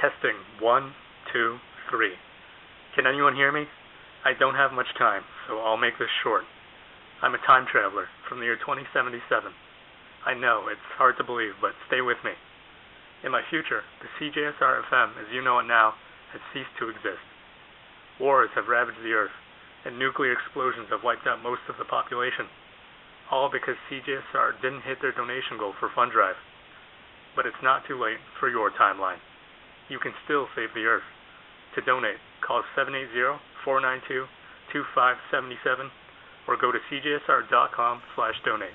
Testing one, two, three. Can anyone hear me? I don't have much time, so I'll make this short. I'm a time traveler from the year 2077. I know, it's hard to believe, but stay with me. In my future, the CJSR FM, as you know it now, has ceased to exist. Wars have ravaged the earth, and nuclear explosions have wiped out most of the population. All because CJSR didn't hit their donation goal for Fund Drive. But it's not too late for your timeline. You can still save the earth. To donate, call 780-492-2577 or go to cjsr.com slash donate.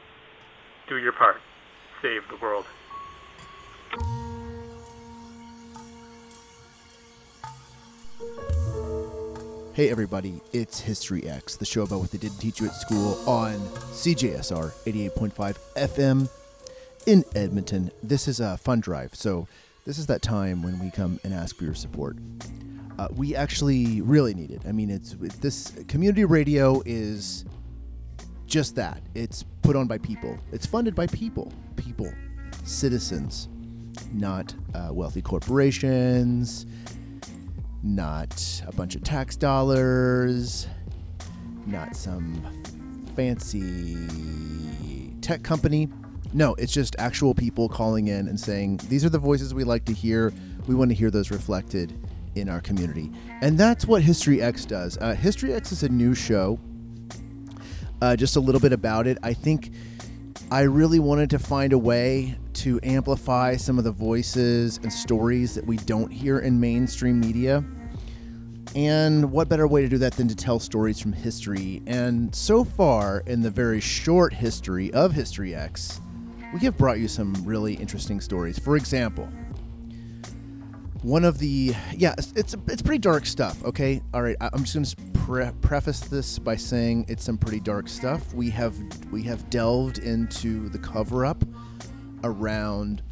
Do your part. Save the world. Hey everybody, it's History X, the show about what they didn't teach you at school on CJSR 88.5 FM in Edmonton. This is a fund drive, so this is that time when we come and ask for your support. Uh, we actually really need it. I mean, it's this community radio is just that. It's put on by people. It's funded by people, people, citizens, not uh, wealthy corporations not a bunch of tax dollars, not some fancy tech company. No, it's just actual people calling in and saying, These are the voices we like to hear. We want to hear those reflected in our community. And that's what History X does. Uh, History X is a new show. Uh, just a little bit about it. I think I really wanted to find a way to amplify some of the voices and stories that we don't hear in mainstream media. And what better way to do that than to tell stories from history? And so far, in the very short history of History X, we have brought you some really interesting stories. For example, one of the yeah, it's it's, it's pretty dark stuff. Okay, all right. I'm just going to pre- preface this by saying it's some pretty dark stuff. We have we have delved into the cover up around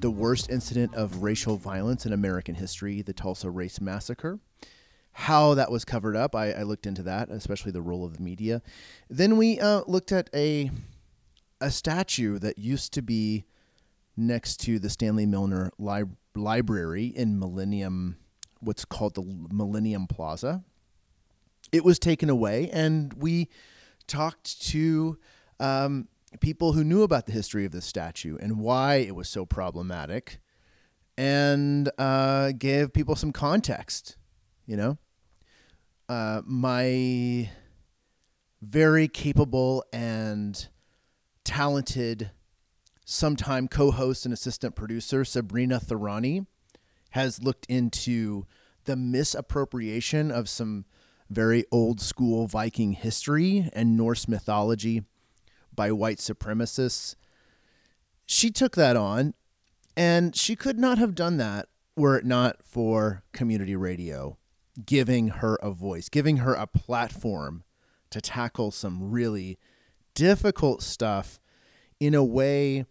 the worst incident of racial violence in American history, the Tulsa Race Massacre. How that was covered up, I, I looked into that, especially the role of the media. Then we uh, looked at a a statue that used to be next to the Stanley Milner Li- Library in Millennium, what's called the Millennium Plaza. It was taken away, and we talked to um, people who knew about the history of this statue and why it was so problematic, and uh, gave people some context. You know, uh, my very capable and talented sometime co-host and assistant producer Sabrina Tharani has looked into the misappropriation of some very old school Viking history and Norse mythology by white supremacists. She took that on, and she could not have done that were it not for community radio giving her a voice, giving her a platform to tackle some really difficult stuff in a way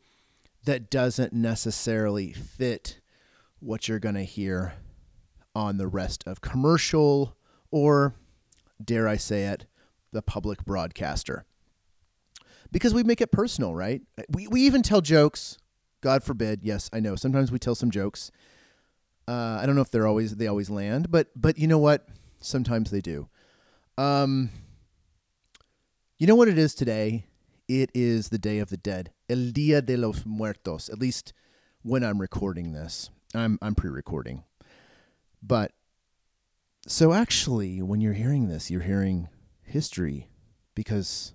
that doesn't necessarily fit what you're going to hear on the rest of commercial or, dare I say it, the public broadcaster. Because we make it personal, right? We, we even tell jokes. God forbid. Yes, I know. Sometimes we tell some jokes. Uh, I don't know if they're always they always land, but but you know what? Sometimes they do. Um, you know what it is today? It is the Day of the Dead, El Dia de los Muertos. At least when I'm recording this, I'm I'm pre-recording. But so actually, when you're hearing this, you're hearing history because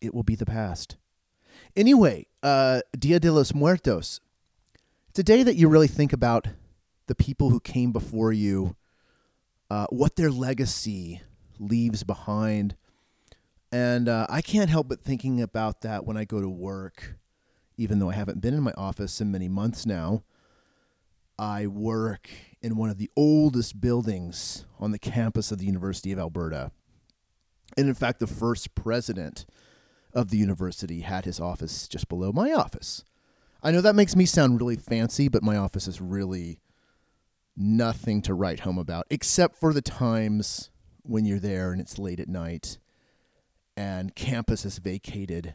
it will be the past. Anyway, uh, Dia de los Muertos. It's a day that you really think about the people who came before you, uh, what their legacy leaves behind. And uh, I can't help but thinking about that when I go to work, even though I haven't been in my office in many months now. I work in one of the oldest buildings on the campus of the University of Alberta. And in fact, the first president of the university had his office just below my office. I know that makes me sound really fancy, but my office is really nothing to write home about, except for the times when you're there and it's late at night and campus is vacated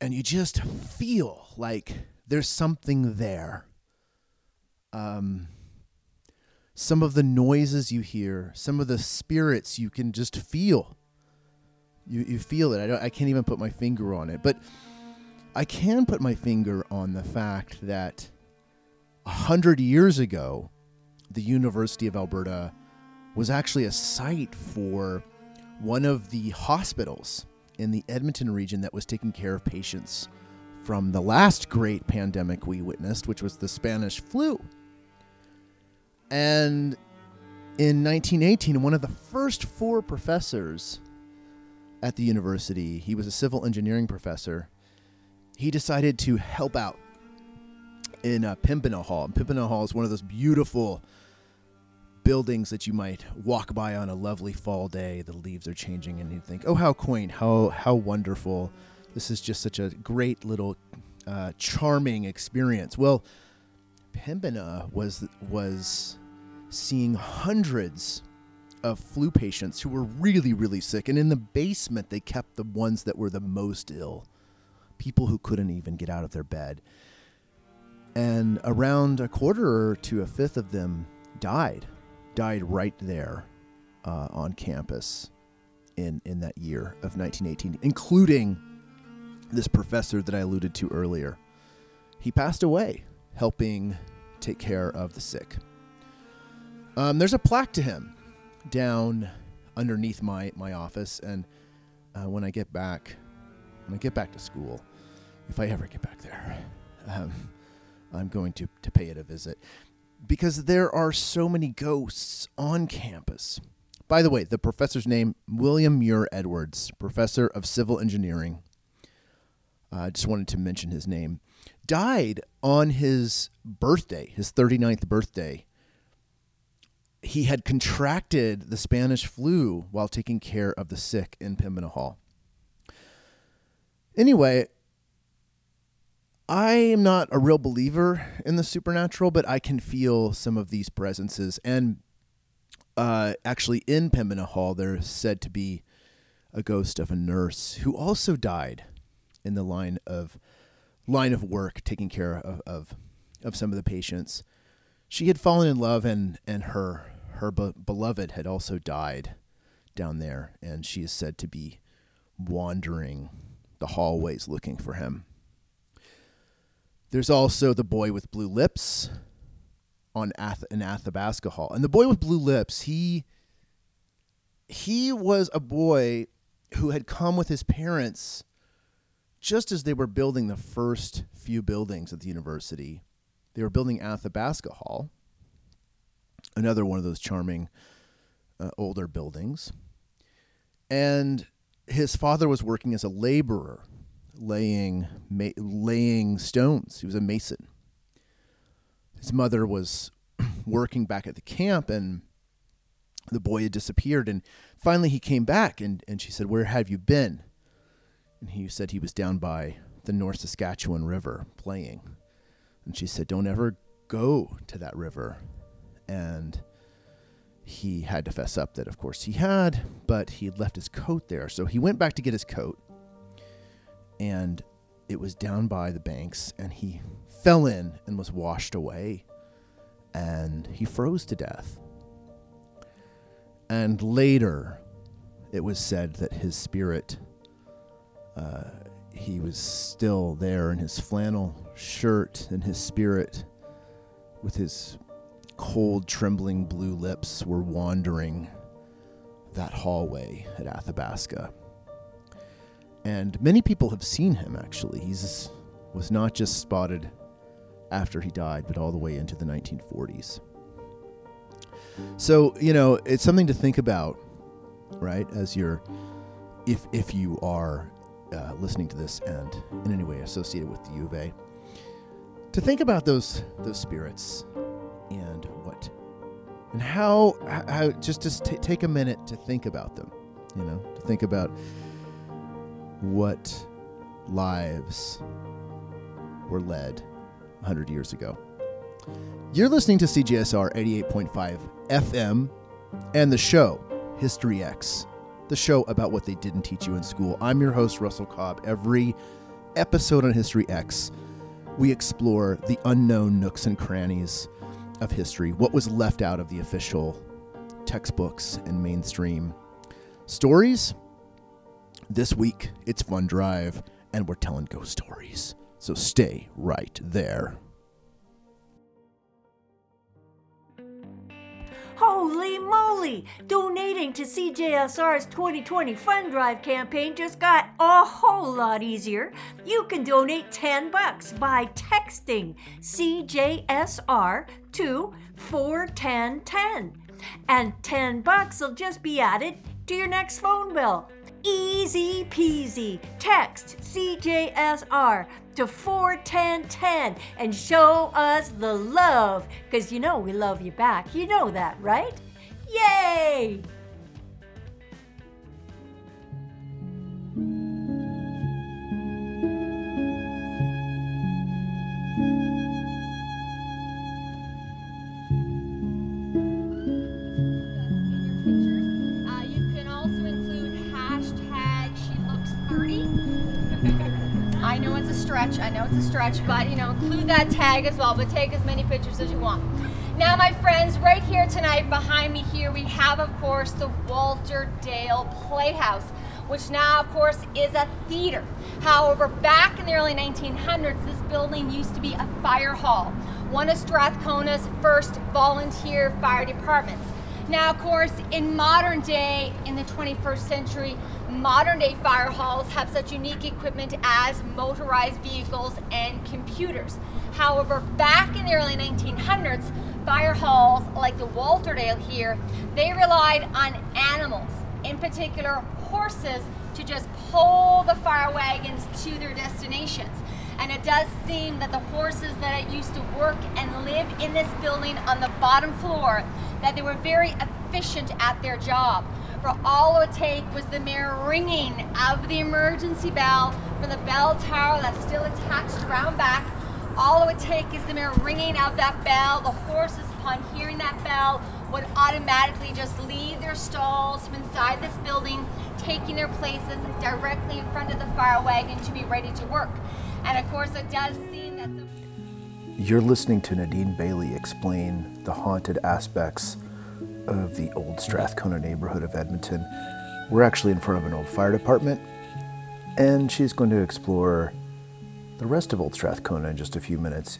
and you just feel like there's something there. Um, some of the noises you hear, some of the spirits you can just feel. You, you feel it. I, don't, I can't even put my finger on it. But I can put my finger on the fact that a hundred years ago, the University of Alberta was actually a site for one of the hospitals in the Edmonton region that was taking care of patients from the last great pandemic we witnessed, which was the Spanish flu. And in 1918, one of the first four professors at the university, he was a civil engineering professor, he decided to help out in uh, Hall. And Hall is one of those beautiful buildings that you might walk by on a lovely fall day. The leaves are changing, and you think, "Oh, how quaint! How how wonderful! This is just such a great little, uh, charming experience." Well, Pembina was was seeing hundreds of flu patients who were really really sick, and in the basement they kept the ones that were the most ill, people who couldn't even get out of their bed. And around a quarter to a fifth of them died, died right there uh, on campus in in that year of 1918, including this professor that I alluded to earlier. He passed away helping take care of the sick. Um, there's a plaque to him down underneath my, my office, and uh, when I get back, when I get back to school, if I ever get back there, um, I'm going to, to pay it a visit because there are so many ghosts on campus. By the way, the professor's name, William Muir Edwards, professor of civil engineering. I uh, just wanted to mention his name. Died on his birthday, his 39th birthday. He had contracted the Spanish flu while taking care of the sick in Pembina Hall. Anyway, I am not a real believer in the supernatural, but I can feel some of these presences. And uh, actually, in Pembina Hall, there's said to be a ghost of a nurse who also died in the line of line of work, taking care of of, of some of the patients. She had fallen in love, and and her her be- beloved had also died down there, and she is said to be wandering the hallways looking for him. There's also the boy with blue lips on Ath- in Athabasca Hall, and the boy with blue lips he he was a boy who had come with his parents just as they were building the first few buildings at the university. They were building Athabasca Hall, another one of those charming uh, older buildings, and his father was working as a laborer laying ma- laying stones. He was a mason. His mother was working back at the camp, and the boy had disappeared. And finally, he came back, and, and she said, "Where have you been?" And he said he was down by the North Saskatchewan River playing. And she said, "Don't ever go to that river." And he had to fess up that, of course, he had, but he had left his coat there. So he went back to get his coat and it was down by the banks and he fell in and was washed away and he froze to death. And later, it was said that his spirit, uh, he was still there in his flannel shirt and his spirit, with his cold, trembling blue lips, were wandering that hallway at Athabasca and many people have seen him actually. He's was not just spotted after he died, but all the way into the 1940s. So you know, it's something to think about, right? As you're, if if you are uh, listening to this and in any way associated with the U of A, to think about those those spirits and what and how how just to t- take a minute to think about them, you know, to think about what lives were led 100 years ago. You're listening to CJSR 88.5 FM and the show History X, the show about what they didn't teach you in school. I'm your host, Russell Cobb. Every episode on History X, we explore the unknown nooks and crannies of history, what was left out of the official textbooks and mainstream stories. This week, it's Fun Drive, and we're telling ghost stories. So stay right there. Holy moly! Donating to CJSR's 2020 Fund Drive campaign just got a whole lot easier. You can donate 10 bucks by texting CJSR to 41010. And 10 bucks will just be added to your next phone bill. Easy peasy. Text CJSR to 41010 and show us the love. Because you know we love you back. You know that, right? Yay! Stretch, I know it's a stretch, but you know, include that tag as well, but take as many pictures as you want. Now, my friends, right here tonight, behind me here, we have, of course, the Walterdale Playhouse, which now, of course, is a theater. However, back in the early 1900s, this building used to be a fire hall, one of Strathcona's first volunteer fire departments. Now, of course, in modern day, in the 21st century, modern day fire halls have such unique equipment as motorized vehicles and computers. However, back in the early 1900s, fire halls like the Walterdale here, they relied on animals, in particular horses, to just pull the fire wagons to their destinations. And it does seem that the horses that used to work and live in this building on the bottom floor, that they were very efficient at their job. For all it would take was the mere ringing of the emergency bell from the bell tower that's still attached around back. All it would take is the mere ringing of that bell. The horses, upon hearing that bell, would automatically just leave their stalls from inside this building, taking their places directly in front of the fire wagon to be ready to work. And of course, it does seem that You're listening to Nadine Bailey explain the haunted aspects of the old Strathcona neighborhood of Edmonton. We're actually in front of an old fire department, and she's going to explore the rest of Old Strathcona in just a few minutes.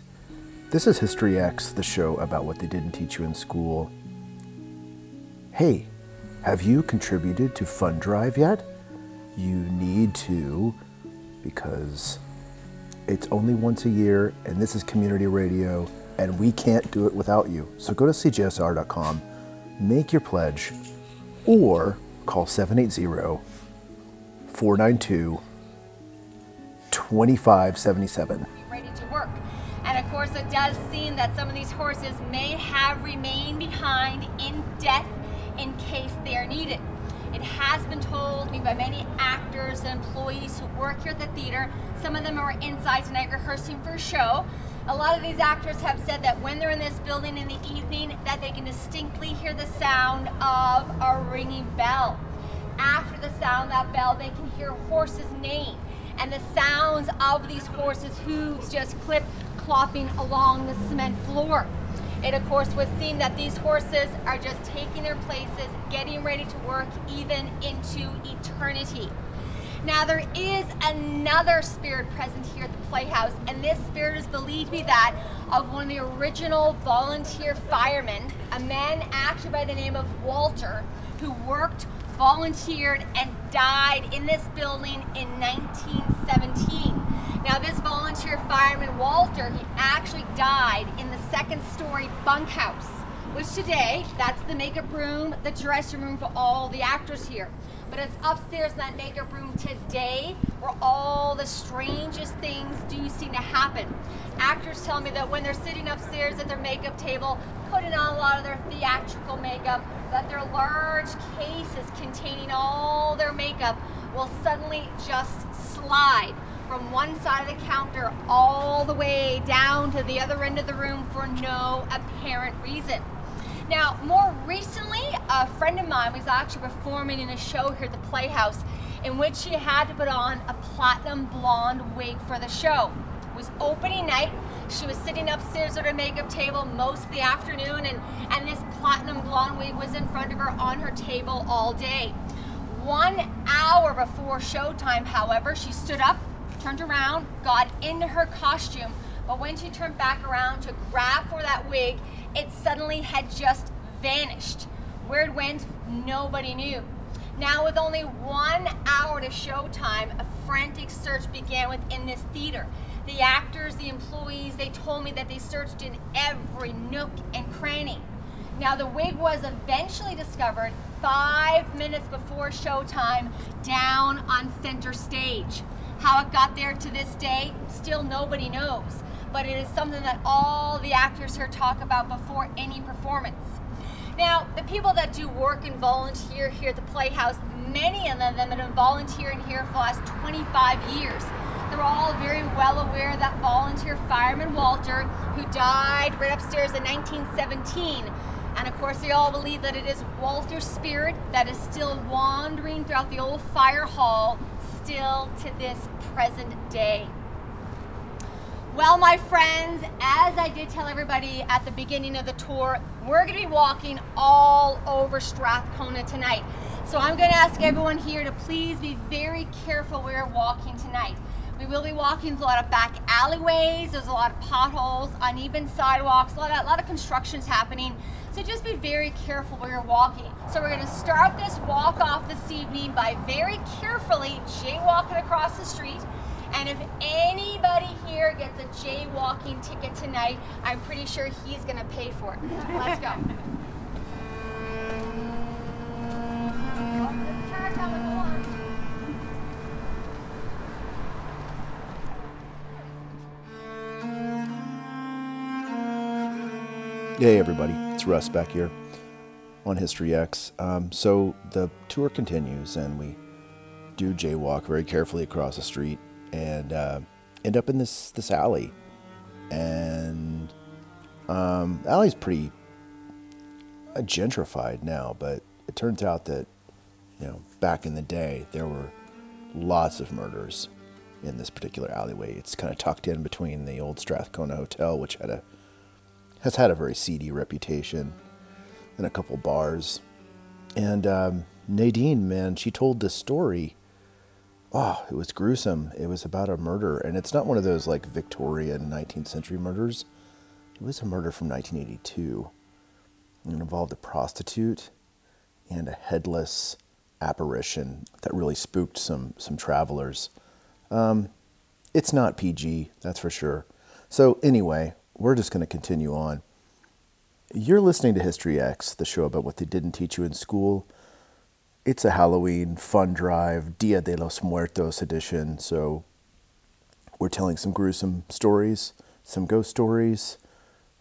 This is History X, the show about what they didn't teach you in school. Hey, have you contributed to Fund Drive yet? You need to because it's only once a year, and this is community radio, and we can't do it without you. So go to cjsr.com, make your pledge, or call 780 492 2577. ready to work. And of course, it does seem that some of these horses may have remained behind in death in case they are needed. It has been told me by many actors and employees who work here at the theater. Some of them are inside tonight rehearsing for a show. A lot of these actors have said that when they're in this building in the evening, that they can distinctly hear the sound of a ringing bell. After the sound of that bell, they can hear horses neighing and the sounds of these horses' hooves just clip clopping along the cement floor. It, of course, was seen that these horses are just taking their places, getting ready to work even into eternity. Now, there is another spirit present here at the Playhouse, and this spirit is believed to be that of one of the original volunteer firemen, a man actually by the name of Walter, who worked, volunteered, and died in this building in 1917. Now, this volunteer fireman, Walter, he actually died in the second story bunkhouse, which today, that's the makeup room, the dressing room for all the actors here. But it's upstairs in that makeup room today where all the strangest things do seem to happen. Actors tell me that when they're sitting upstairs at their makeup table, putting on a lot of their theatrical makeup, that their large cases containing all their makeup will suddenly just slide from one side of the counter all the way down to the other end of the room for no apparent reason. Now, more recently, a friend of mine was actually performing in a show here at the Playhouse in which she had to put on a platinum blonde wig for the show. It was opening night. She was sitting upstairs at her makeup table most of the afternoon, and, and this platinum blonde wig was in front of her on her table all day. One hour before showtime, however, she stood up, turned around, got into her costume, but when she turned back around to grab for that wig, it suddenly had just vanished. Where it went, nobody knew. Now, with only one hour to showtime, a frantic search began within this theater. The actors, the employees, they told me that they searched in every nook and cranny. Now, the wig was eventually discovered five minutes before showtime down on center stage. How it got there to this day, still nobody knows, but it is something that all the actors here talk about before any performance. Now, the people that do work and volunteer here at the Playhouse, many of them have been volunteering here for the last 25 years. They're all very well aware of that volunteer fireman Walter, who died right upstairs in 1917, and of course, they all believe that it is Walter's spirit that is still wandering throughout the old fire hall, still to this present day. Well, my friends, as I did tell everybody at the beginning of the tour, we're going to be walking all over Strathcona tonight. So I'm going to ask everyone here to please be very careful where you're walking tonight. We will be walking a lot of back alleyways. There's a lot of potholes, uneven sidewalks, a lot of, a lot of constructions happening. So just be very careful where you're walking. So we're going to start this walk off this evening by very carefully jaywalking across the street. And if anybody here gets a jaywalking ticket tonight, I'm pretty sure he's going to pay for it. Let's go. Hey, everybody, it's Russ back here on History X. Um, so the tour continues, and we do jaywalk very carefully across the street and uh, end up in this this alley. And um, alley's pretty uh, gentrified now, but it turns out that you know back in the day there were lots of murders in this particular alleyway. It's kind of tucked in between the old Strathcona Hotel, which had a has had a very seedy reputation, and a couple bars. And um, Nadine, man, she told this story. Oh, it was gruesome. It was about a murder, and it's not one of those like Victorian 19th century murders. It was a murder from 1982. It involved a prostitute and a headless apparition that really spooked some some travelers. Um, it's not PG, that's for sure. So anyway, we're just going to continue on. You're listening to History X, the show about what they didn't teach you in school. It's a Halloween fun drive, Dia de los Muertos edition. So we're telling some gruesome stories, some ghost stories.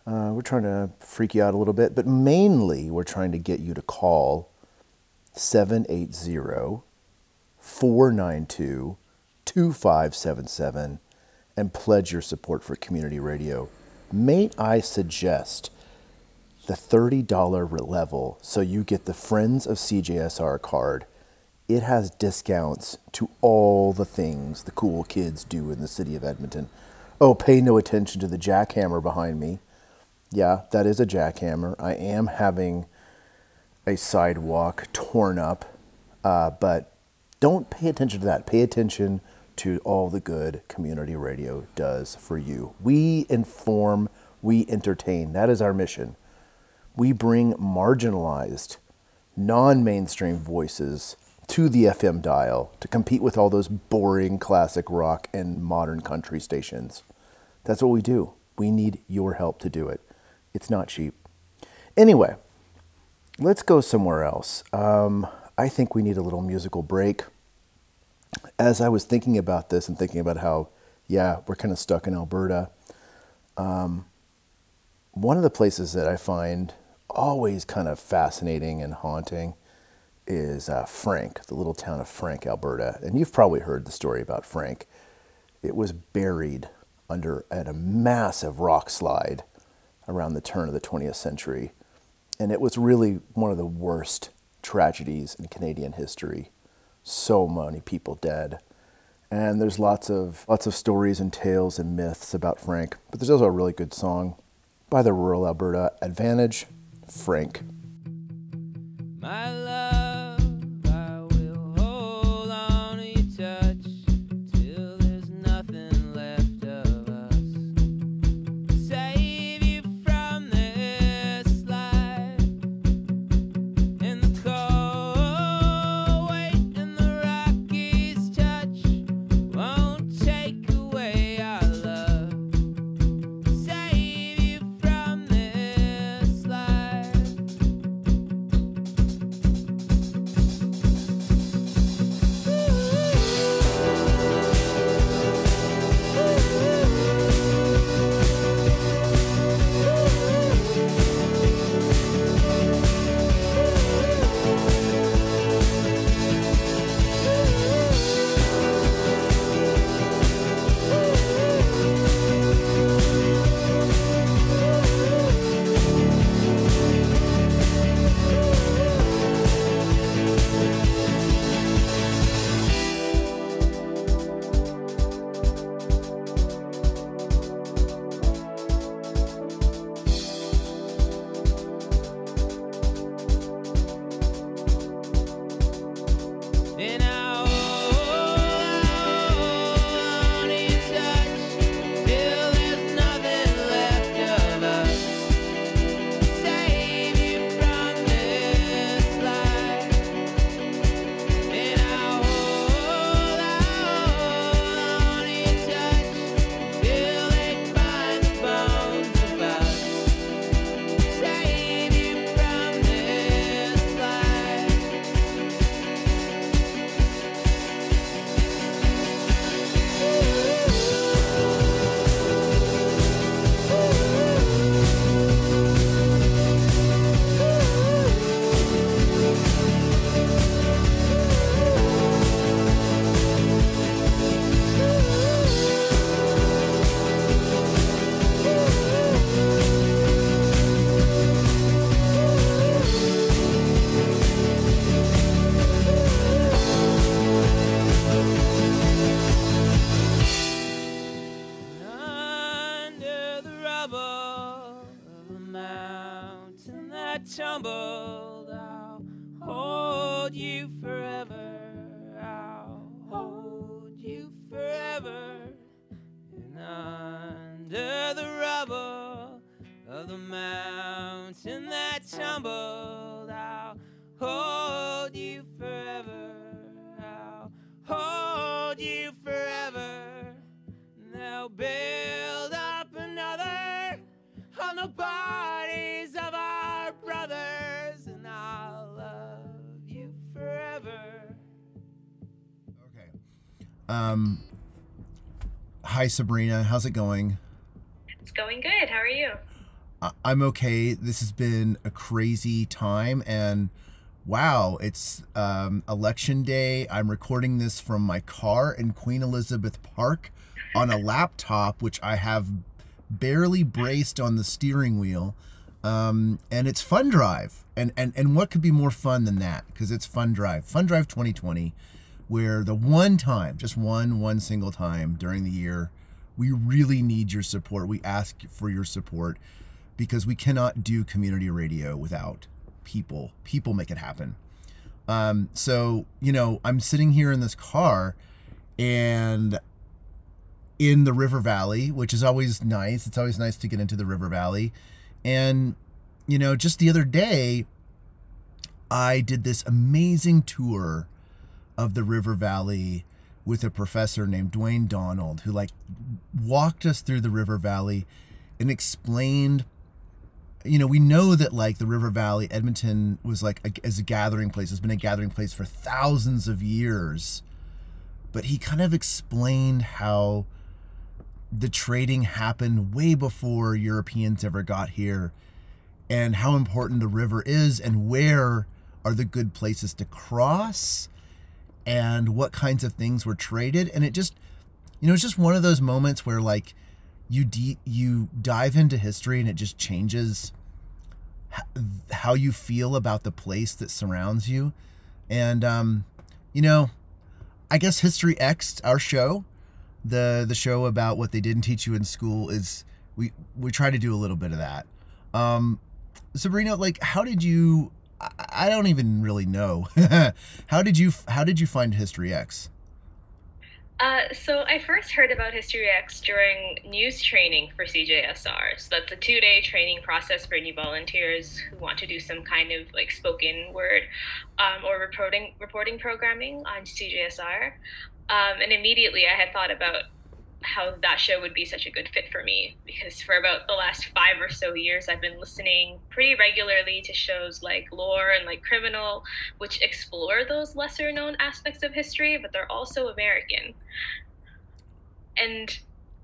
Uh, we're trying to freak you out a little bit, but mainly we're trying to get you to call 780 492 2577 and pledge your support for community radio may I suggest the $30 level so you get the Friends of CJSR card. It has discounts to all the things the cool kids do in the city of Edmonton. Oh, pay no attention to the jackhammer behind me. Yeah, that is a jackhammer. I am having a sidewalk torn up, uh, but don't pay attention to that. Pay attention to all the good community radio does for you. We inform, we entertain. That is our mission. We bring marginalized, non mainstream voices to the FM dial to compete with all those boring classic rock and modern country stations. That's what we do. We need your help to do it. It's not cheap. Anyway, let's go somewhere else. Um, I think we need a little musical break as I was thinking about this and thinking about how, yeah, we're kind of stuck in Alberta, um, one of the places that I find always kind of fascinating and haunting is uh, Frank, the little town of Frank, Alberta. And you've probably heard the story about Frank. It was buried under at a massive rock slide around the turn of the 20th century. And it was really one of the worst tragedies in Canadian history so many people dead. And there's lots of lots of stories and tales and myths about Frank. But there's also a really good song by the rural Alberta Advantage, Frank. My love, Um, hi, Sabrina. How's it going? It's going good. How are you? I- I'm okay. This has been a crazy time, and wow, it's um, election day. I'm recording this from my car in Queen Elizabeth Park on a laptop, which I have barely braced on the steering wheel. Um, and it's Fun Drive, and and and what could be more fun than that? Because it's Fun Drive, Fun Drive 2020, where the one time, just one one single time during the year, we really need your support. We ask for your support because we cannot do community radio without people. People make it happen. Um, so you know, I'm sitting here in this car, and in the river valley, which is always nice. It's always nice to get into the river valley. And, you know, just the other day, I did this amazing tour of the river valley with a professor named Dwayne Donald, who like walked us through the river valley and explained. You know, we know that like the river valley, Edmonton was like a, as a gathering place, has been a gathering place for thousands of years. But he kind of explained how the trading happened way before Europeans ever got here and how important the river is and where are the good places to cross and what kinds of things were traded and it just you know it's just one of those moments where like you de- you dive into history and it just changes h- how you feel about the place that surrounds you and um you know I guess History X, our show, the the show about what they didn't teach you in school, is we we try to do a little bit of that. Um, Sabrina, like, how did you? I, don't even really know. how did you How did you find History X? Uh, so I first heard about History X during news training for CJSR. So that's a two-day training process for new volunteers who want to do some kind of like spoken word um, or reporting reporting programming on CJSR. Um, and immediately I had thought about how that show would be such a good fit for me because for about the last five or so years I've been listening pretty regularly to shows like Lore and like Criminal, which explore those lesser known aspects of history, but they're also American. And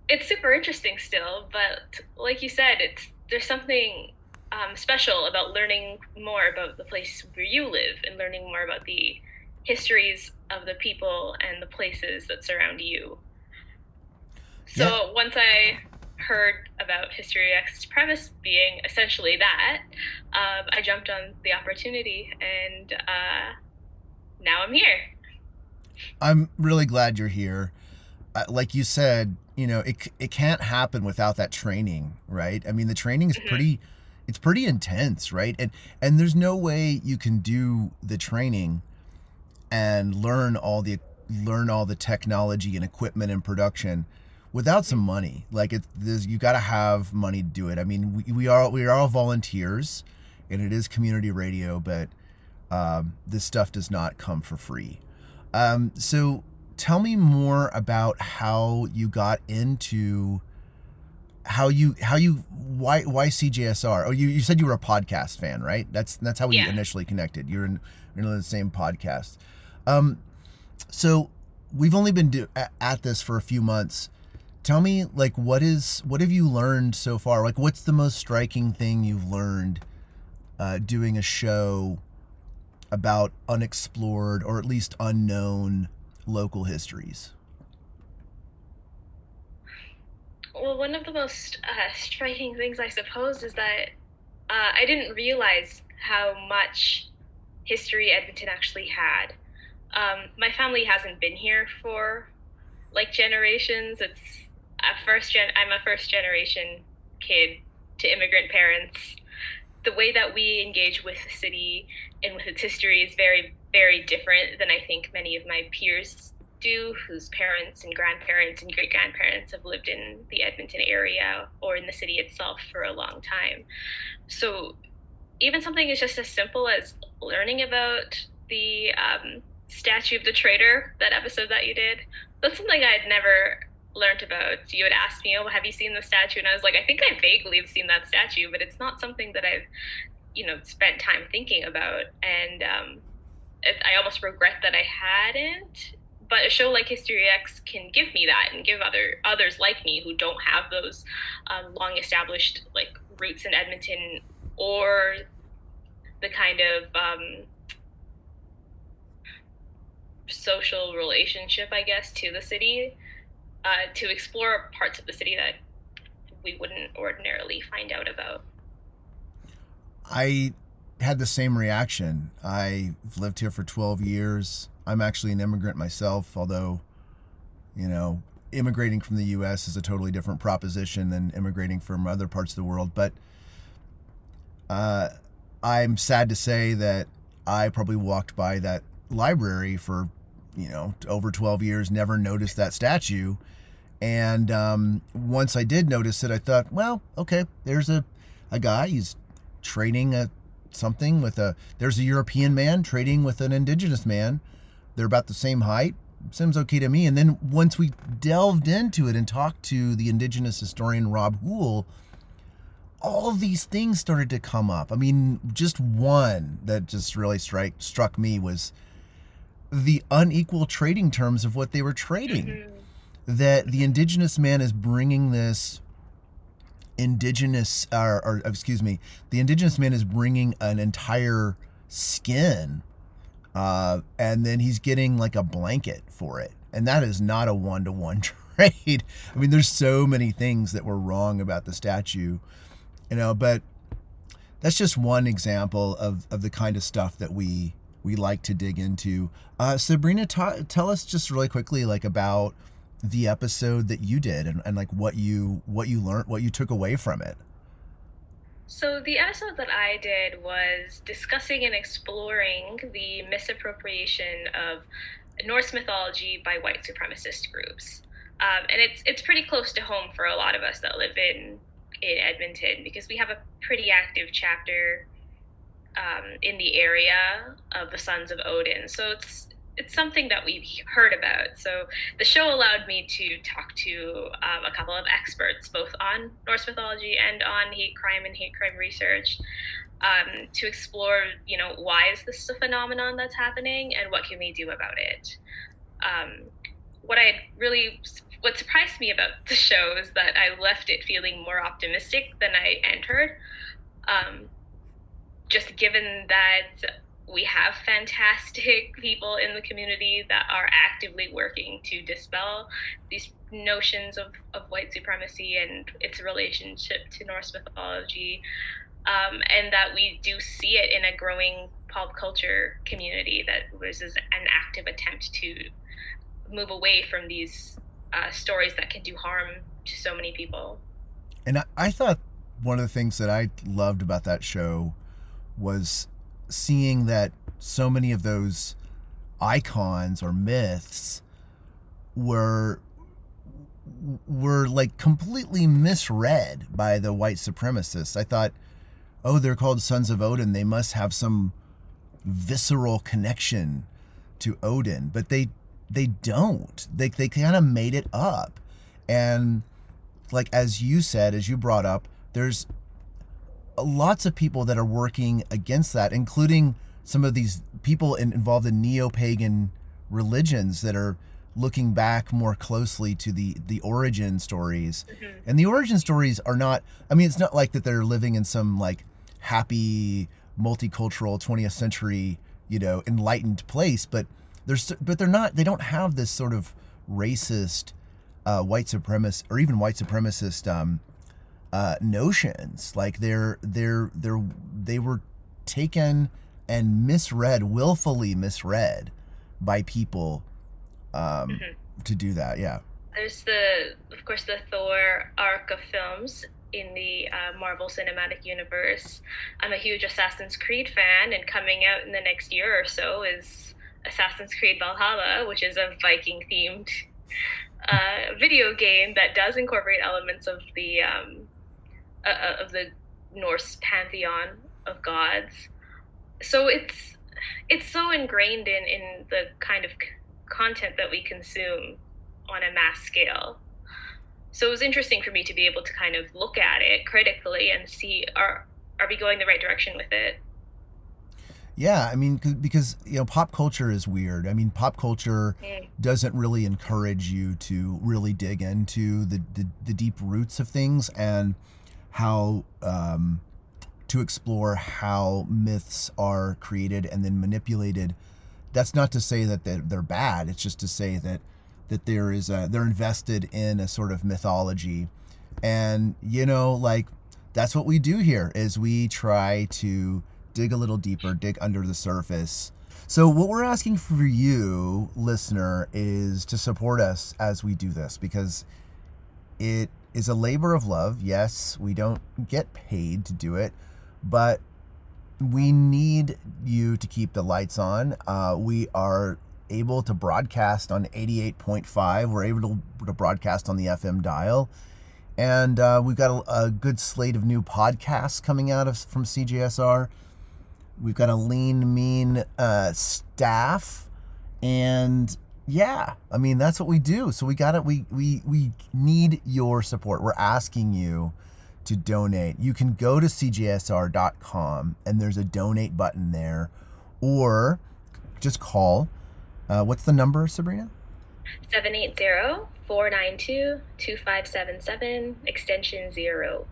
it's super interesting still, but like you said, it's there's something um, special about learning more about the place where you live and learning more about the histories of the people and the places that surround you. So Yeah. once I heard about History X's premise being essentially that, um, I jumped on the opportunity, and uh, now I'm here. I'm really glad you're here. Uh, like you said, you know, it it can't happen without that training, right? I mean, the training is Mhm. pretty it's pretty intense, right? And and there's no way you can do the training and learn all the learn all the technology and equipment and production without some money. Like it there's you got to have money to do it. I mean, we, we are we are all volunteers and it is community radio, but um, this stuff does not come for free. Um, so tell me more about how you got into how you how you why why CJSR? Oh, you, you said you were a podcast fan, right? That's that's how we Yeah. initially connected. You're in you're in the same podcast. Um, so we've only been do, at, at this for a few months. Tell me, like, what is what have you learned so far? Like, what's the most striking thing you've learned uh, doing a show about unexplored or at least unknown local histories? Well, one of the most uh, striking things, I suppose, is that uh, I didn't realize how much history Edmonton actually had. Um, my family hasn't been here for like generations. It's a first gen. I'm a first generation kid to immigrant parents. The way that we engage with the city and with its history is very, very different than I think many of my peers do, whose parents and grandparents and great grandparents have lived in the Edmonton area or in the city itself for a long time. So, even something as just as simple as learning about the um, statue of the traitor, that episode that you did, that's something I'd never learned about. You had asked me, "Oh, have you seen the statue?" And I was like, "I think I vaguely have seen that statue, but it's not something that I've, you know, spent time thinking about." And um, it, I almost regret that I hadn't but a show like History X can give me that and give other others like me who don't have those um, long established like roots in Edmonton or the kind of um, social relationship, I guess, to the city uh, to explore parts of the city that we wouldn't ordinarily find out about. I had the same reaction. I've lived here for 12 years. I'm actually an immigrant myself, although, you know, immigrating from the U.S. is a totally different proposition than immigrating from other parts of the world. But uh, I'm sad to say that I probably walked by that library for, you know, over 12 years, never noticed that statue. And um, once I did notice it, I thought, well, okay, there's a, a guy. He's trading a something with a. There's a European man trading with an indigenous man. They're about the same height. Seems okay to me. And then once we delved into it and talked to the indigenous historian Rob Houle, all these things started to come up. I mean, just one that just really strike struck me was the unequal trading terms of what they were trading. That the indigenous man is bringing this indigenous, or, or excuse me, the indigenous man is bringing an entire skin, uh, and then he's getting like a blanket for it, and that is not a one to one trade. I mean, there's so many things that were wrong about the statue, you know, but that's just one example of, of the kind of stuff that we we like to dig into. Uh, Sabrina, tell us just really quickly, like about the episode that you did and, and like what you what you learned, what you took away from it. So, the episode that I did was discussing and exploring the misappropriation of Norse mythology by white supremacist groups. Um, and it's it's pretty close to home for a lot of us that live in in Edmonton because we have a pretty active chapter um, in the area of the Sons of Odin. So it's it's something that we've heard about. So the show allowed me to talk to um, a couple of experts, both on Norse mythology and on hate crime and hate crime research, um, to explore, you know, why is this a phenomenon that's happening and what can we do about it. Um, what I really, what surprised me about the show is that I left it feeling more optimistic than I entered. Um, just given that we have fantastic people in the community that are actively working to dispel these notions of, of white supremacy and its relationship to Norse mythology, um, and that we do see it in a growing pop culture community that was an active attempt to move away from these uh, stories that can do harm to so many people. And I, I thought one of the things that I loved about that show was seeing that so many of those icons or myths were were like completely misread by the white supremacists. I thought, oh, they're called Sons of Odin. They must have some visceral connection to Odin, but they they don't. They they kind of made it up. And like as you said, as you brought up, there's lots of people that are working against that, including some of these people in, involved in neo-pagan religions that are looking back more closely to the the origin stories mm-hmm. and the origin stories are not i mean it's not like that they're living in some like happy multicultural 20th century you know enlightened place but there's but they're not they don't have this sort of racist uh, white supremacist or even white supremacist um, uh, notions. Like they're they're they're they were taken and misread, willfully misread by people um, mm-hmm. to do that. Yeah. There's the, of course, the Thor arc of films in the uh, Marvel Cinematic Universe. I'm a huge Assassin's Creed fan, and coming out in the next year or so is Assassin's Creed Valhalla, which is a Viking themed uh, video game that does incorporate elements of the um, uh, uh, of the Norse pantheon of gods. So it's it's so ingrained in in the kind of c- content that we consume on a mass scale. So it was interesting for me to be able to kind of look at it critically and see are are we going the right direction with it? Yeah, I mean, because you know, pop culture is weird. I mean, pop culture mm. doesn't really encourage you to really dig into the, the, the deep roots of things, and how um, to explore how myths are created and then manipulated. That's not to say that they're, they're bad. It's just to say that that there is a, they're invested in a sort of mythology, and you know, like that's what we do here is we try to dig a little deeper, dig under the surface. So, what we're asking for you, listener, is to support us as we do this because it is a labor of love. Yes, we don't get paid to do it, but we need you to keep the lights on. Uh, we are able to broadcast on 88.5. We're able to, to broadcast on the FM dial. And uh, we've got a, a, good slate of new podcasts coming out of from CJSR. We've got a lean, mean uh, staff. And yeah i mean that's what we do. So we got it we we we need your support. We're asking you to donate. You can go to cjsr.com and there's a donate button there or just call uh, what's the number sabrina? 780-492-2577 extension 0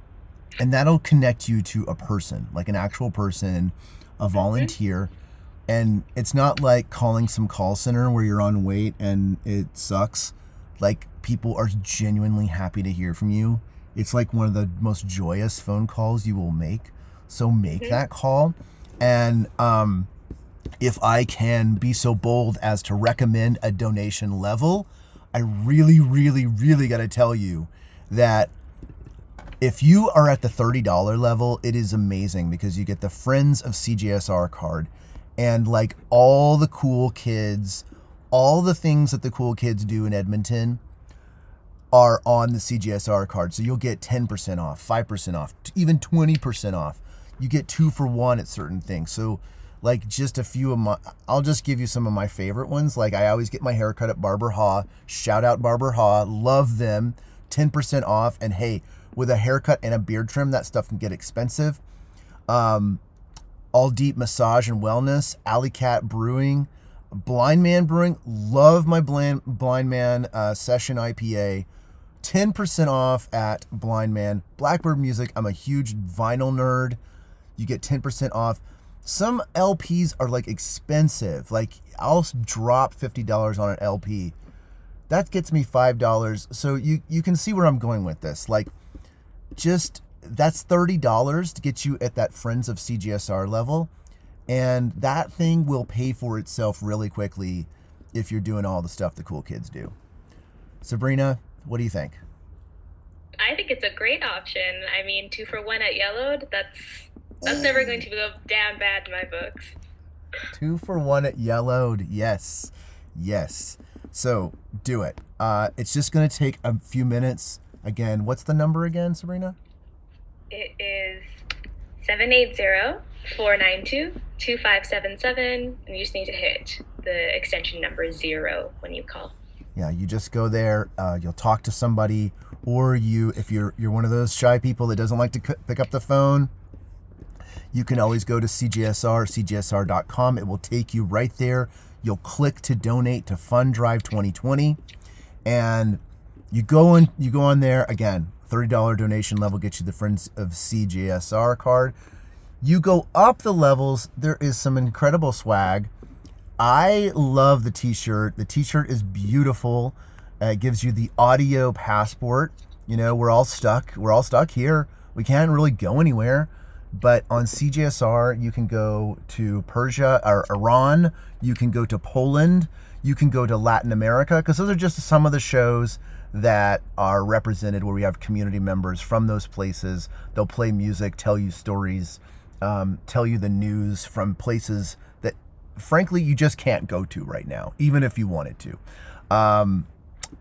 and that'll connect you to a person like an actual person a mm-hmm. volunteer mm-hmm and it's not like calling some call center where you're on wait and it sucks. Like people are genuinely happy to hear from you. It's like one of the most joyous phone calls you will make. So make mm-hmm. that call. And um if I can be so bold as to recommend a donation level, I really, really, really got to tell you that if you are at the $30 level, it is amazing because you get the Friends of CJSR card and like all the cool kids, all the things that the cool kids do in Edmonton are on the CJSR card. So you'll get 10% off, 5% off, even 20% off. You get two for one at certain things. So, like, just a few of my, I'll just give you some of my favorite ones. Like, I always get my haircut at Barber Haw. Shout out Barber Haw. Love them. 10% off. And hey, with a haircut and a beard trim, that stuff can get expensive. Um, All Deep Massage and Wellness, Alley Kat Brewing, Blindman Brewing. Love my Blind, blind Man uh, Session IPA. 10% off at Blindman. Blackbird Music. I'm a huge vinyl nerd. You get 10% off. Some LPs are like expensive. Like I'll drop $50 on an LP. That gets me $5. So you you can see where I'm going with this. Like just that's $30 to get you at that Friends of CJSR level. And that thing will pay for itself really quickly if you're doing all the stuff the cool kids do. Sabrina, what do you think? I think it's a great option. I mean, two for one at Yelo'd. That's that's never going to go damn bad in my books. Two for one at Yelo'd. Yes. Yes. So do it. Uh, it's just going to take a few minutes. Again, what's the number again, Sabrina? It is 780-492-2577 and you just need to hit the extension number zero when you call. Yeah, you just go there. Uh, you'll talk to somebody, or you, if you're you're one of those shy people that doesn't like to c- pick up the phone, you can always go to CJSR, CJSR.com. It will take you right there. You'll click to donate to Fund Drive 2020, and you go in. You go on there again. Thirty dollar donation level gets you the Friends of CJSR card. You go up the levels. There is some incredible swag. I love the t-shirt. The t-shirt is beautiful. Uh, it gives you the audio passport. You know, we're all stuck. We're all stuck here. We can't really go anywhere. But on CJSR, you can go to Persia or Iran. You can go to Poland. You can go to Latin America because those are just some of the shows that are represented where we have community members from those places. They'll play music, tell you stories, um, tell you the news from places that frankly you just can't go to right now, even if you wanted to. Um,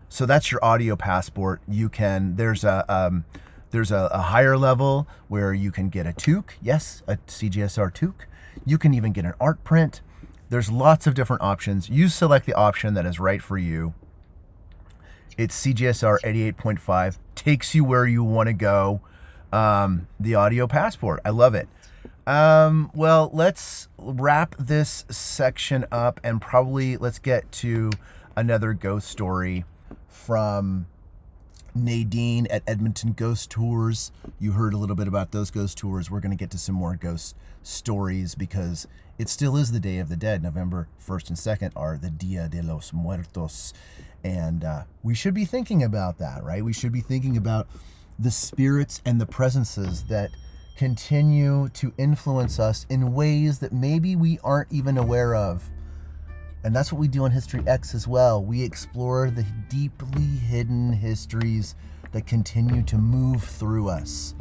so that's your audio passport. You can there's a um, there's a, a higher level where you can get a toque, yes, a CJSR toque. You can even get an art print. There's lots of different options. You select the option that is right for you. It's CJSR 88.5. Takes you where you want to go. Um, the audio passport. I love it. Um, well, let's wrap this section up and probably let's get to another ghost story from Nadine at Edmonton Ghost Tours. You heard a little bit about those ghost tours. We're going to get to some more ghost stories because it still is the Day of the Dead. November 1st and 2nd are the Dia de los Muertos. And uh, we should be thinking about that, right? We should be thinking about the spirits and the presences that continue to influence us in ways that maybe we aren't even aware of. And that's what we do on History X as well. We explore the deeply hidden histories that continue to move through us.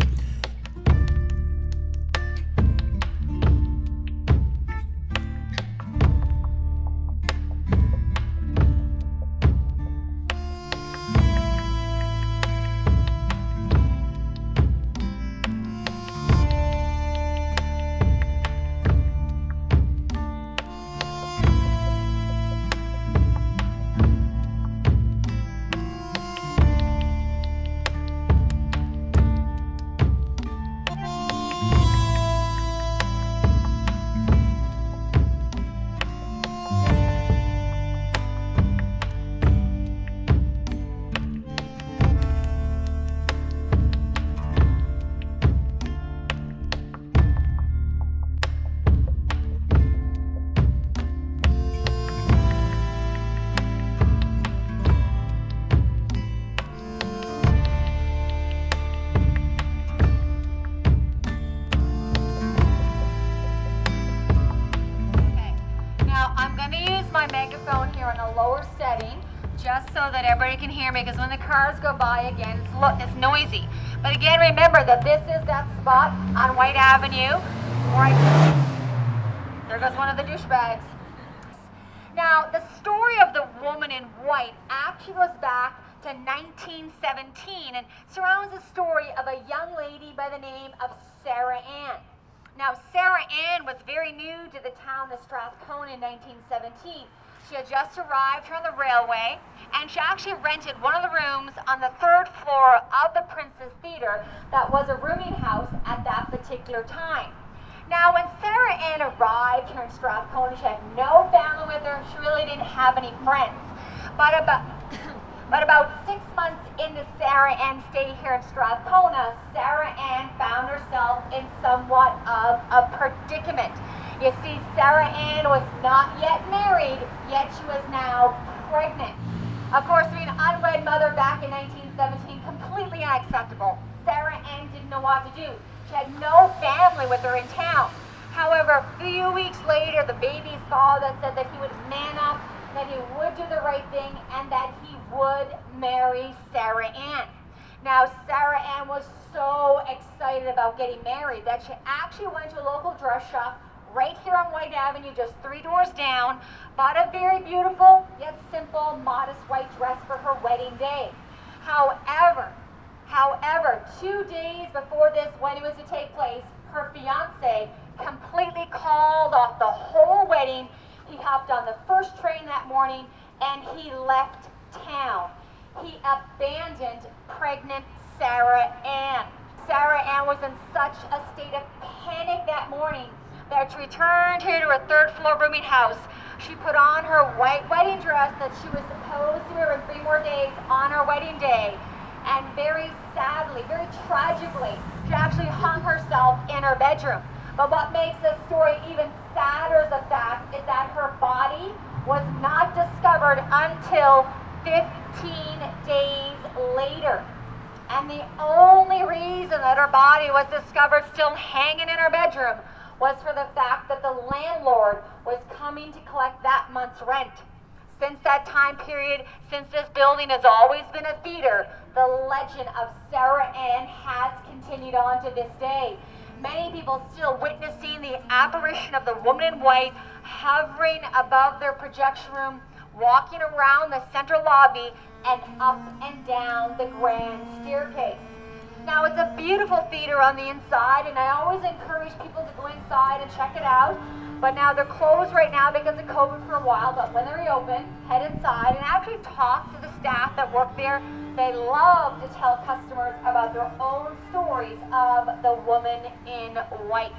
Actually goes back to 1917 and surrounds the story of a young lady by the name of Sarah Ann. Now, Sarah Ann was very new to the town of Strathcona in 1917. She had just arrived here on the railway, and she actually rented one of the rooms on the third floor of the Princess Theater that was a rooming house at that particular time. Now, when Sarah Ann arrived here in Strathcona, she had no family with her. She really didn't have any friends. But uh, about but about six months into Sarah Ann's stay here in Strathcona, Sarah Ann found herself in somewhat of a predicament. You see, Sarah Ann was not yet married, yet she was now pregnant. Of course, being an unwed mother back in 1917, completely unacceptable. Sarah Ann didn't know what to do. She had no family with her in town. However, a few weeks later, the baby's father said that he would man up, that he would do the right thing, and that he would marry Sarah Ann. Now, Sarah Ann was so excited about getting married that she actually went to a local dress shop right here on Whyte Avenue, just three doors down, bought a very beautiful yet simple, modest white dress for her wedding day. However, However, two days before this wedding was to take place, her fiance completely called off the whole wedding. He hopped on the first train that morning and he left town. He abandoned pregnant Sarah Ann. Sarah Ann was in such a state of panic that morning that she returned here to her third floor rooming house. She put on her white wedding dress that she was supposed to wear in three more days on her wedding day and very sadly, very tragically, she actually hung herself in her bedroom. But what makes this story even sadder is the fact is that her body was not discovered until 15 days later. And the only reason that her body was discovered still hanging in her bedroom was for the fact that the landlord was coming to collect that month's rent. Since that time period, since this building has always been a theater, the legend of Sarah Ann has continued on to this day. Many people still witnessing the apparition of the woman in white hovering above their projection room, walking around the central lobby and up and down the grand staircase. Now, it's a beautiful theater on the inside, and I always encourage people to go inside and check it out. But now they're closed right now because of COVID for a while. But when they reopen, head inside and actually talk to the staff that work there. They love to tell customers about their own stories of the woman in white.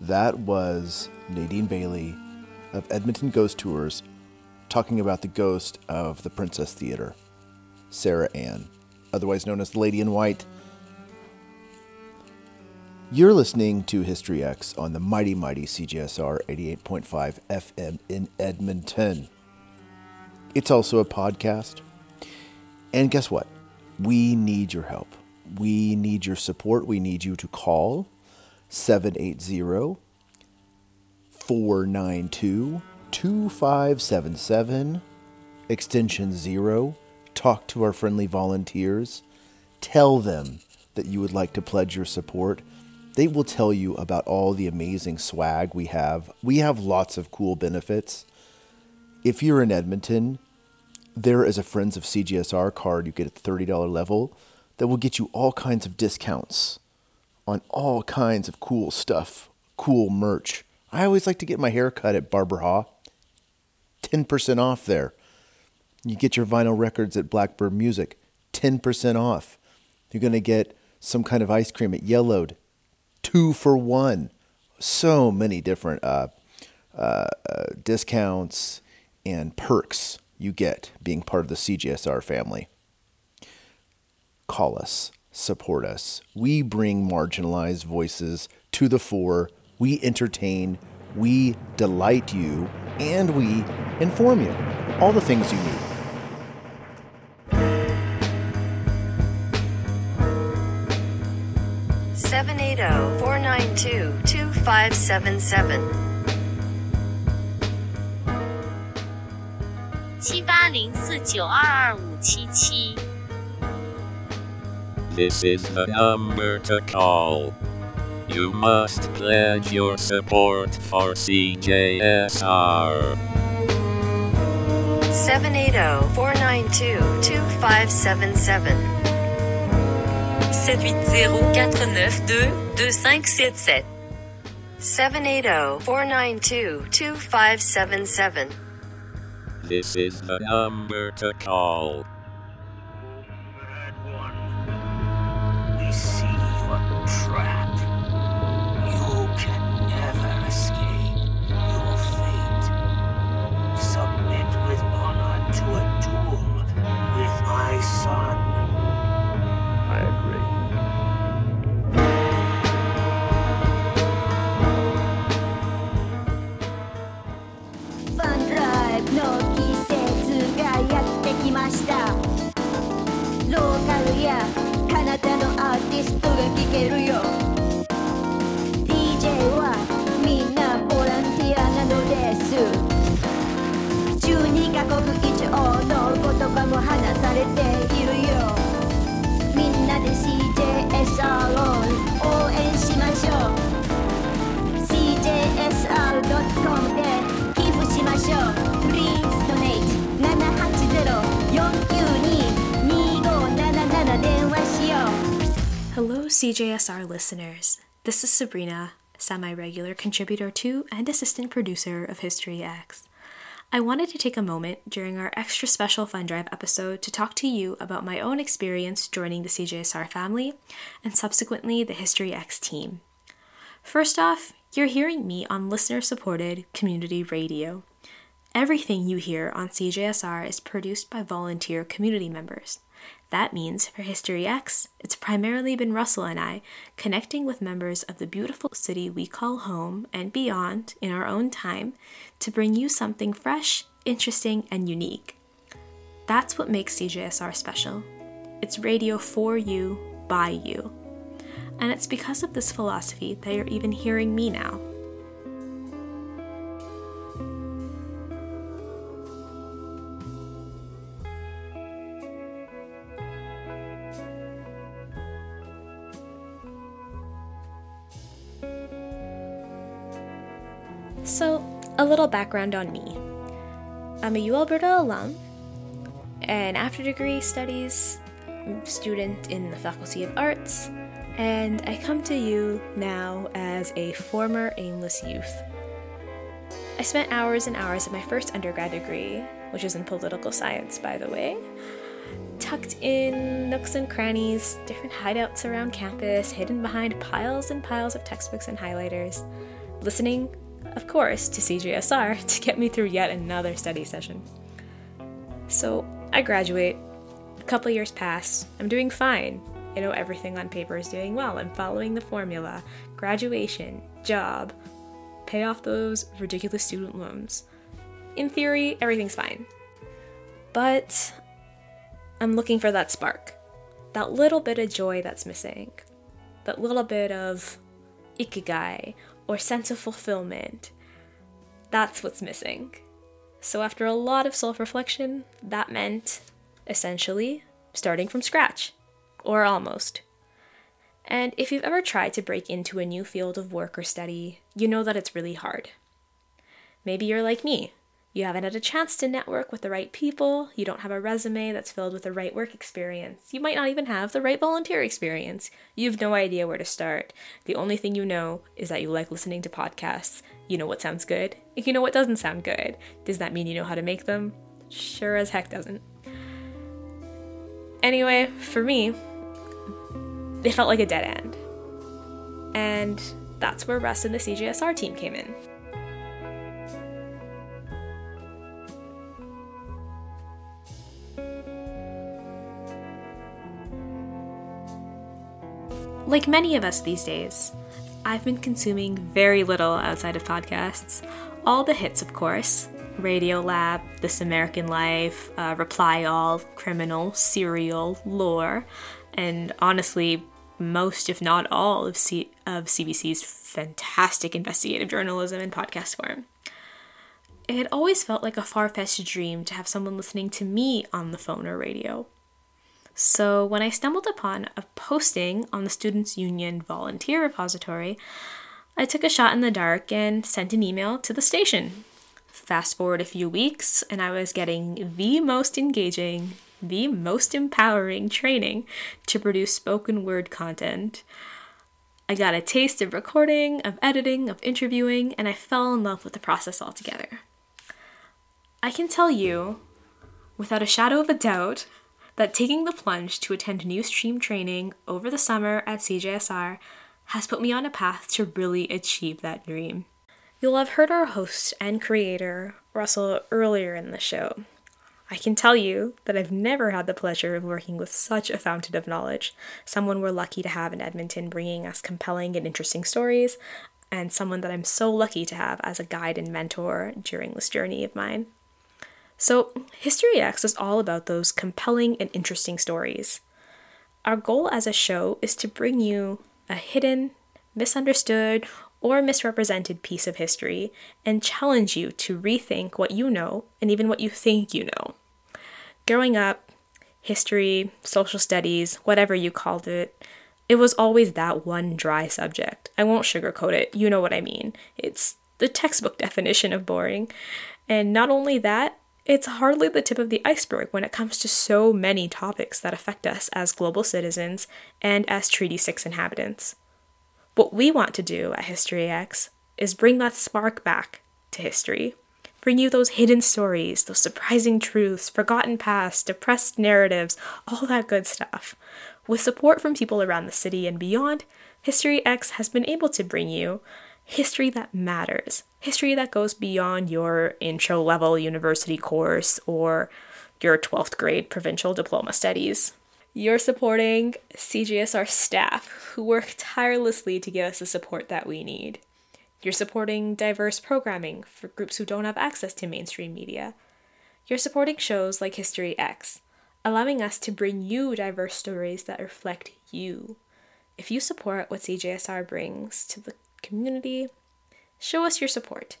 That was Nadine Bailey of Edmonton Ghost Tours talking about the ghost of the Princess Theater, Sarah Ann, otherwise known as the Lady in White. You're listening to History X on the mighty, mighty CJSR 88.5 FM in Edmonton. It's also a podcast. And guess what? We need your help. We need your support. We need you to call 780 492 2577, extension 0. Talk to our friendly volunteers. Tell them that you would like to pledge your support. They will tell you about all the amazing swag we have. We have lots of cool benefits. If you're in Edmonton, there is a Friends of CJSR card you get at the $30 level that will get you all kinds of discounts on all kinds of cool stuff, cool merch. I always like to get my hair cut at Barber Ha. 10% off there. You get your vinyl records at Blackbird Music, 10% off. You're going to get some kind of ice cream at Yelo'd, two for one. So many different uh, uh, uh, discounts and perks you get being part of the CJSR family. Call us, support us. We bring marginalized voices to the fore. We entertain, we delight you, and we inform you. All the things you need. five seven seven. 八零四九二二五七七。 This is the number to call. You must pledge your support for CJSR. 780-492-2577. 780-492-2577. 780-492-2577. This is the number to call. Bad one. We see your trap. CJSR listeners. This is Sabrina, semi regular contributor to and assistant producer of History X. I wanted to take a moment during our extra special Fun Drive episode to talk to you about my own experience joining the CJSR family and subsequently the History X team. First off, you're hearing me on listener supported community radio. Everything you hear on CJSR is produced by volunteer community members. That means for History X, it's primarily been Russell and I connecting with members of the beautiful city we call home and beyond in our own time to bring you something fresh, interesting, and unique. That's what makes CJSR special. It's radio for you, by you. And it's because of this philosophy that you're even hearing me now. So, a little background on me. I'm a U Alberta alum, an after degree studies student in the Faculty of Arts, and I come to you now as a former aimless youth. I spent hours and hours of my first undergrad degree, which is in political science, by the way, tucked in nooks and crannies, different hideouts around campus, hidden behind piles and piles of textbooks and highlighters, listening, of course, to CJSR to get me through yet another study session. So I graduate, a couple years pass, I'm doing fine. You know, everything on paper is doing well. I'm following the formula graduation, job, pay off those ridiculous student loans. In theory, everything's fine. But I'm looking for that spark, that little bit of joy that's missing, that little bit of ikigai or sense of fulfillment. That's what's missing. So, after a lot of self reflection, that meant essentially starting from scratch, or almost. And if you've ever tried to break into a new field of work or study, you know that it's really hard. Maybe you're like me. You haven't had a chance to network with the right people, you don't have a resume that's filled with the right work experience, you might not even have the right volunteer experience. You have no idea where to start. The only thing you know is that you like listening to podcasts. You know what sounds good, you know what doesn't sound good. Does that mean you know how to make them? Sure as heck doesn't. Anyway, for me, it felt like a dead end. And that's where Russ and the CJSR team came in. Like many of us these days, I've been consuming very little outside of podcasts. All the hits, of course Radio Lab, This American Life, uh, Reply All, Criminal, Serial, Lore, and honestly, most, if not all, of, C- of CBC's fantastic investigative journalism in podcast form. it had always felt like a far fetched dream to have someone listening to me on the phone or radio. So, when I stumbled upon a posting on the Students' Union volunteer repository, I took a shot in the dark and sent an email to the station. Fast forward a few weeks, and I was getting the most engaging, the most empowering training to produce spoken word content. I got a taste of recording, of editing, of interviewing, and I fell in love with the process altogether. I can tell you, without a shadow of a doubt, that taking the plunge to attend new stream training over the summer at CJSR has put me on a path to really achieve that dream. You'll have heard our host and creator, Russell, earlier in the show. I can tell you that I've never had the pleasure of working with such a fountain of knowledge, someone we're lucky to have in Edmonton bringing us compelling and interesting stories, and someone that I'm so lucky to have as a guide and mentor during this journey of mine. So, History X is all about those compelling and interesting stories. Our goal as a show is to bring you a hidden, misunderstood, or misrepresented piece of history and challenge you to rethink what you know and even what you think you know. Growing up, history, social studies, whatever you called it, it was always that one dry subject. I won't sugarcoat it, you know what I mean. It's the textbook definition of boring. And not only that, it's hardly the tip of the iceberg when it comes to so many topics that affect us as global citizens and as Treaty 6 inhabitants. What we want to do at History X is bring that spark back to history. Bring you those hidden stories, those surprising truths, forgotten past, depressed narratives, all that good stuff. With support from people around the city and beyond, History X has been able to bring you history that matters, history that goes beyond your intro level university course or your 12th grade provincial diploma studies. You're supporting CJSR staff who work tirelessly to give us the support that we need. You're supporting diverse programming for groups who don't have access to mainstream media. You're supporting shows like History X, allowing us to bring you diverse stories that reflect you. If you support what CJSR brings to the community, show us your support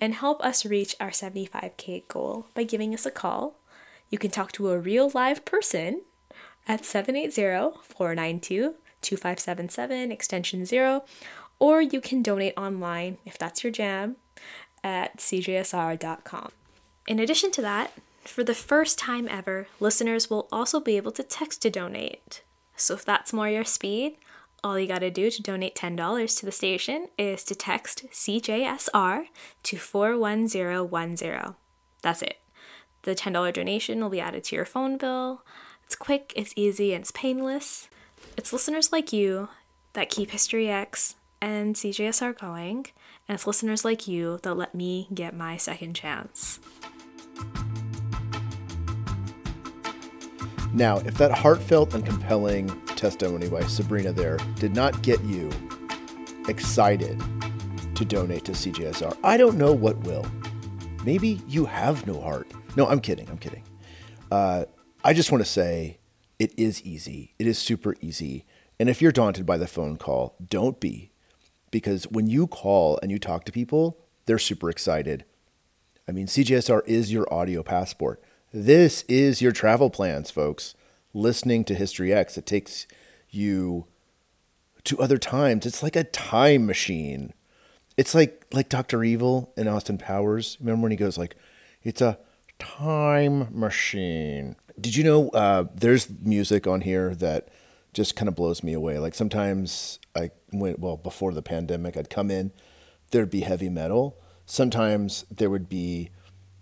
and help us reach our 75k goal by giving us a call. You can talk to a real live person at 780-492-2577 extension 0 or you can donate online if that's your jam at cjsr.com. In addition to that, for the first time ever, listeners will also be able to text to donate. So if that's more your speed, all you gotta do to donate $10 to the station is to text CJSR to 41010. That's it. The $10 donation will be added to your phone bill. It's quick, it's easy, and it's painless. It's listeners like you that keep History X and CJSR going, and it's listeners like you that let me get my second chance. Now, if that heartfelt and compelling testimony by Sabrina there did not get you excited to donate to CJSR, I don't know what will. Maybe you have no heart. No, I'm kidding. I'm kidding. Uh, I just want to say it is easy. It is super easy. And if you're daunted by the phone call, don't be. Because when you call and you talk to people, they're super excited. I mean, CJSR is your audio passport. This is your travel plans, folks. Listening to History X, it takes you to other times. It's like a time machine. It's like like Dr. Evil in Austin Powers. Remember when he goes like, "It's a time machine." Did you know uh, there's music on here that just kind of blows me away? Like sometimes I went well before the pandemic, I'd come in, there'd be heavy metal. Sometimes there would be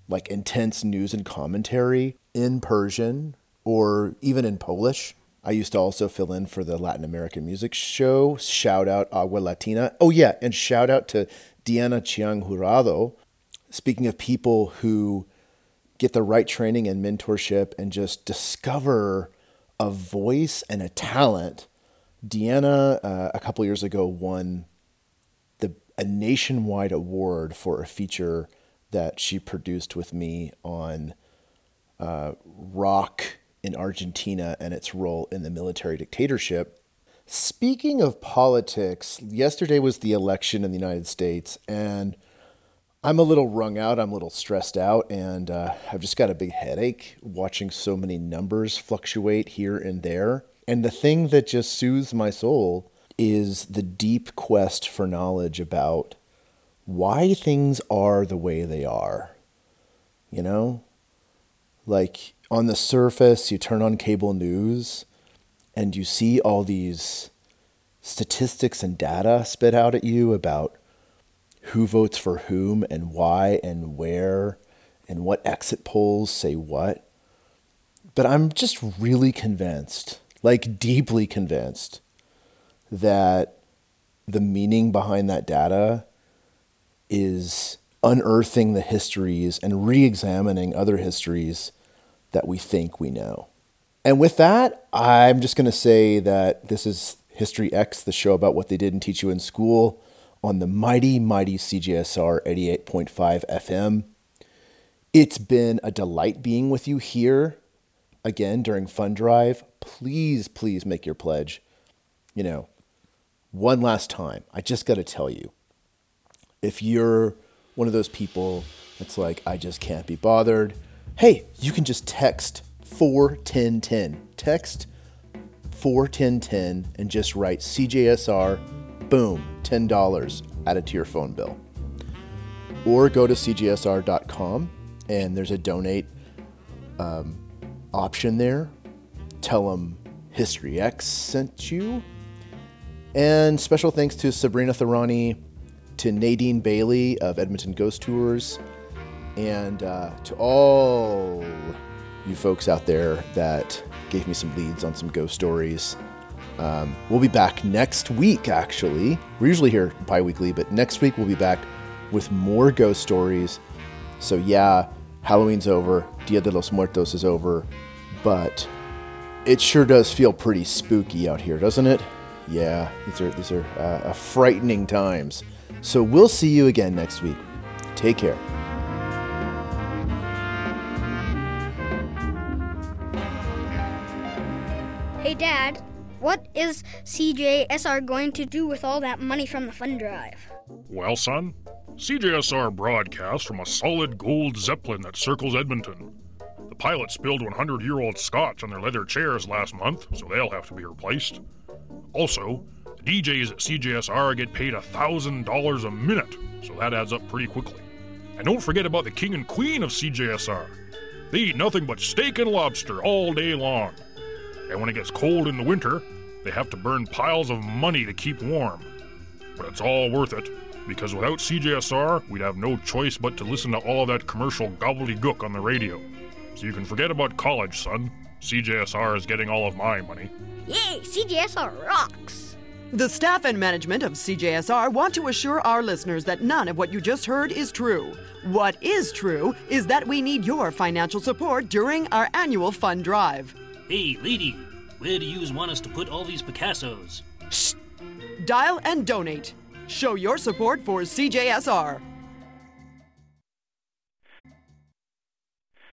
like intense news and commentary in Persian or even in Polish. I used to also fill in for the Latin American music show. Shout out Agua Latina. Oh, yeah, and shout out to Diana Chiang Jurado. Speaking of people who get the right training and mentorship and just discover a voice and a talent, Deanna, uh, a couple years ago, won the a nationwide award for a feature that she produced with me on uh, rock in Argentina and its role in the military dictatorship. Speaking of politics, yesterday was the election in the United States, and I'm a little wrung out. I'm a little stressed out, and uh, I've just got a big headache watching so many numbers fluctuate here and there. And the thing that just soothes my soul is the deep quest for knowledge about why things are the way they are. You know? Like on the surface, you turn on cable news and you see all these statistics and data spit out at you about who votes for whom and why and where and what exit polls say what. But I'm just really convinced, like deeply convinced, that the meaning behind that data is unearthing the histories and re examining other histories that we think we know. And with that, I'm just going to say that this is History X, the show about what they didn't teach you in school on the mighty, mighty CJSR 88.5 FM. It's been a delight being with you here again during Fund Drive. Please, please make your pledge. You know, one last time, I just got to tell you if you're one of those people that's like, I just can't be bothered, hey, you can just text 41010. Text 41010 and just write CJSR, boom, $10 added to your phone bill. Or go to cjsr.com and there's a donate um, option there. Tell them History X sent you. And special thanks to Sabrina Tharani, to Nadine Bailey of Edmonton Ghost Tours, and uh, to all you folks out there that gave me some leads on some ghost stories. Um, we'll be back next week, actually. We're usually here bi weekly, but next week we'll be back with more ghost stories. So, yeah, Halloween's over, Dia de los Muertos is over, but it sure does feel pretty spooky out here, doesn't it? Yeah, these are these are uh, frightening times. So we'll see you again next week. Take care. What is CJSR going to do with all that money from the fund drive? Well, son, CJSR broadcasts from a solid gold Zeppelin that circles Edmonton. The pilot spilled 100 year old scotch on their leather chairs last month, so they'll have to be replaced. Also, the DJs at CJSR get paid $1,000 a minute, so that adds up pretty quickly. And don't forget about the king and queen of CJSR. They eat nothing but steak and lobster all day long. And when it gets cold in the winter, they have to burn piles of money to keep warm. But it's all worth it, because without CJSR, we'd have no choice but to listen to all of that commercial gobbledygook on the radio. So you can forget about college, son. CJSR is getting all of my money. Yay, CJSR rocks! The staff and management of CJSR want to assure our listeners that none of what you just heard is true. What is true is that we need your financial support during our annual fund drive. Hey, lady, where do you want us to put all these Picassos? Shh! Dial and donate. Show your support for CJSR.